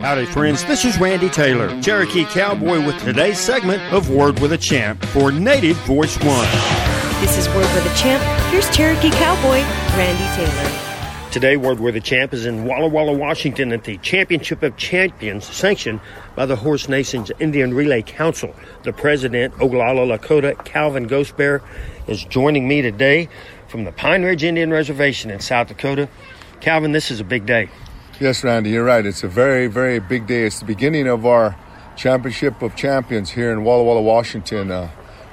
Howdy, friends. This is Randy Taylor, Cherokee Cowboy, with today's segment of Word with a Champ for Native Voice One. This is Word with a Champ. Here's Cherokee Cowboy, Randy Taylor. Today, Word with a Champ is in Walla Walla, Washington at the Championship of Champions sanctioned by the Horse Nations Indian Relay Council. The president, Oglala Lakota, Calvin Ghost Bear, is joining me today from the Pine Ridge Indian Reservation in South Dakota. Calvin, this is a big day. Yes, Randy, you're right. It's a very, very big day. It's the beginning of our Championship of Champions here in Walla Walla, Washington. Uh,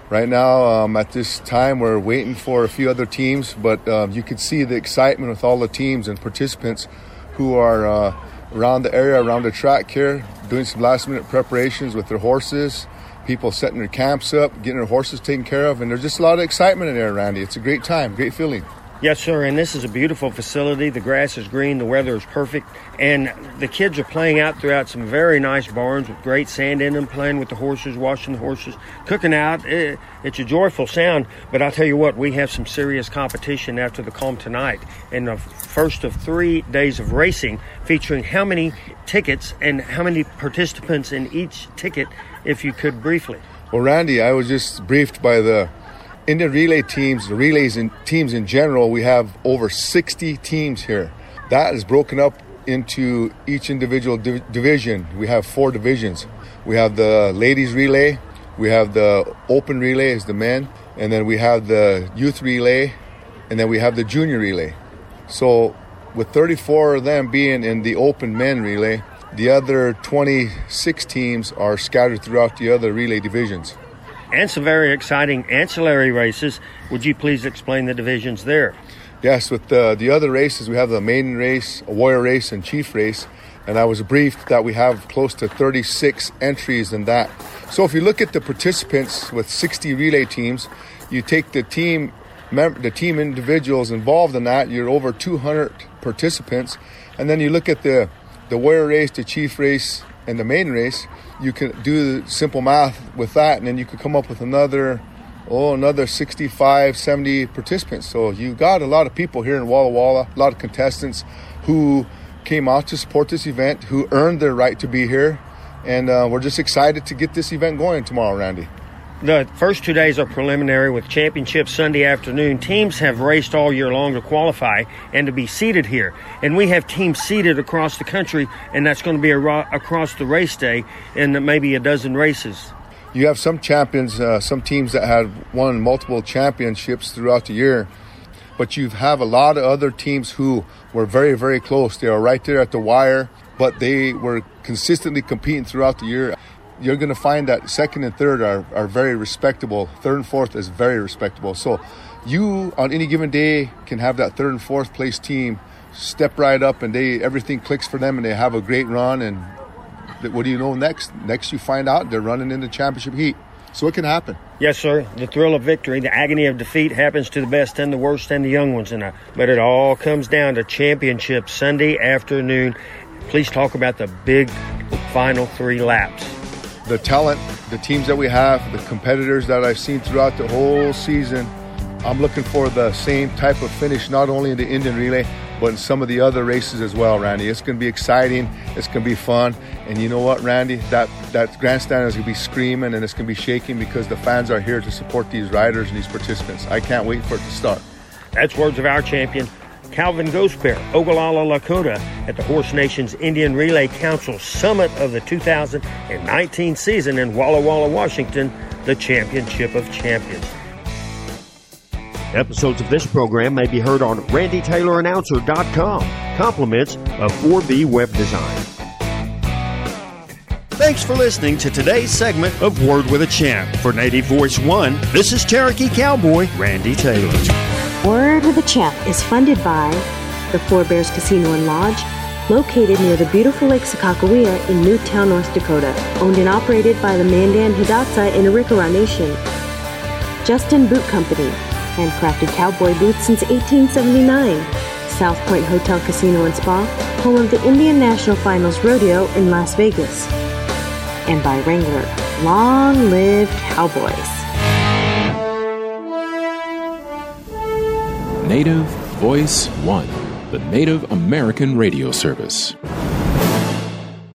right now, um, at this time, we're waiting for a few other teams, but um, you can see the excitement with all the teams and participants who are uh, around the area, around the track here, doing some last minute preparations with their horses. People setting their camps up, getting their horses taken care of, and there's just a lot of excitement in there, Randy. It's a great time, great feeling. Yes, sir. And this is a beautiful facility. The grass is green, the weather is perfect, and the kids are playing out throughout some very nice barns with great sand in them, playing with the horses, washing the horses, cooking out. It, it's a joyful sound. But I'll tell you what, we have some serious competition after the calm tonight, in the first of three days of racing, featuring how many tickets and how many participants in each ticket, if you could briefly. Well, Randy, I was just briefed by the Indian relay teams, the relays and teams in general, we have over 60 teams here. That is broken up into each individual div- division. We have four divisions. We have the ladies relay, we have the open relay as the men, and then we have the youth relay, and then we have the junior relay. So, with 34 of them being in the open men relay, the other 26 teams are scattered throughout the other relay divisions and some very exciting ancillary races. Would you please explain the divisions there? Yes, with the, the other races, we have the maiden race, a warrior race, and chief race. And I was briefed that we have close to 36 entries in that. So if you look at the participants with 60 relay teams, you take the team the team individuals involved in that, you're over 200 participants. And then you look at the the warrior race, the chief race, and the maiden race, you can do the simple math with that, and then you could come up with another, oh, another 65, 70 participants. So you got a lot of people here in Walla Walla, a lot of contestants who came out to support this event, who earned their right to be here, and uh, we're just excited to get this event going tomorrow, Randy. The first two days are preliminary with championship Sunday afternoon. Teams have raced all year long to qualify and to be seated here. And we have teams seated across the country, and that's going to be across the race day in maybe a dozen races. You have some champions, uh, some teams that had won multiple championships throughout the year, but you have a lot of other teams who were very, very close. They are right there at the wire, but they were consistently competing throughout the year you're going to find that second and third are, are very respectable. Third and fourth is very respectable. So you on any given day can have that third and fourth place team step right up and they everything clicks for them and they have a great run and what do you know next? Next you find out they're running in the championship heat. So it can happen. Yes, sir. The thrill of victory, the agony of defeat happens to the best and the worst and the young ones. And uh, but it all comes down to championship Sunday afternoon. Please talk about the big final three laps the talent, the teams that we have, the competitors that I've seen throughout the whole season. I'm looking for the same type of finish, not only in the Indian Relay, but in some of the other races as well, Randy. It's going to be exciting. It's going to be fun. And you know what, Randy? That, that grandstand is going to be screaming and it's going to be shaking because the fans are here to support these riders and these participants. I can't wait for it to start. That's words of our champion, Calvin Ghost Bear, Ogallala, Lakota, at the Horse Nations Indian Relay Council Summit of the 2019 season in Walla Walla, Washington, the Championship of Champions. Episodes of this program may be heard on randytaylorannouncer.com. Compliments of 4B Web Design. Thanks for listening to today's segment of Word with a Champ. For Native Voice One, this is Cherokee Cowboy Randy Taylor. Word with a Champ is funded by the Four Bears Casino and Lodge, located near the beautiful Lake Sakakawea in New Town, North Dakota, owned and operated by the Mandan Hidatsa in Arikara Nation. Justin Boot Company, handcrafted cowboy boots since 1879. South Point Hotel Casino and Spa, home of the Indian National Finals Rodeo in Las Vegas. And by Wrangler, long live cowboys. Native Voice One, the Native American radio service.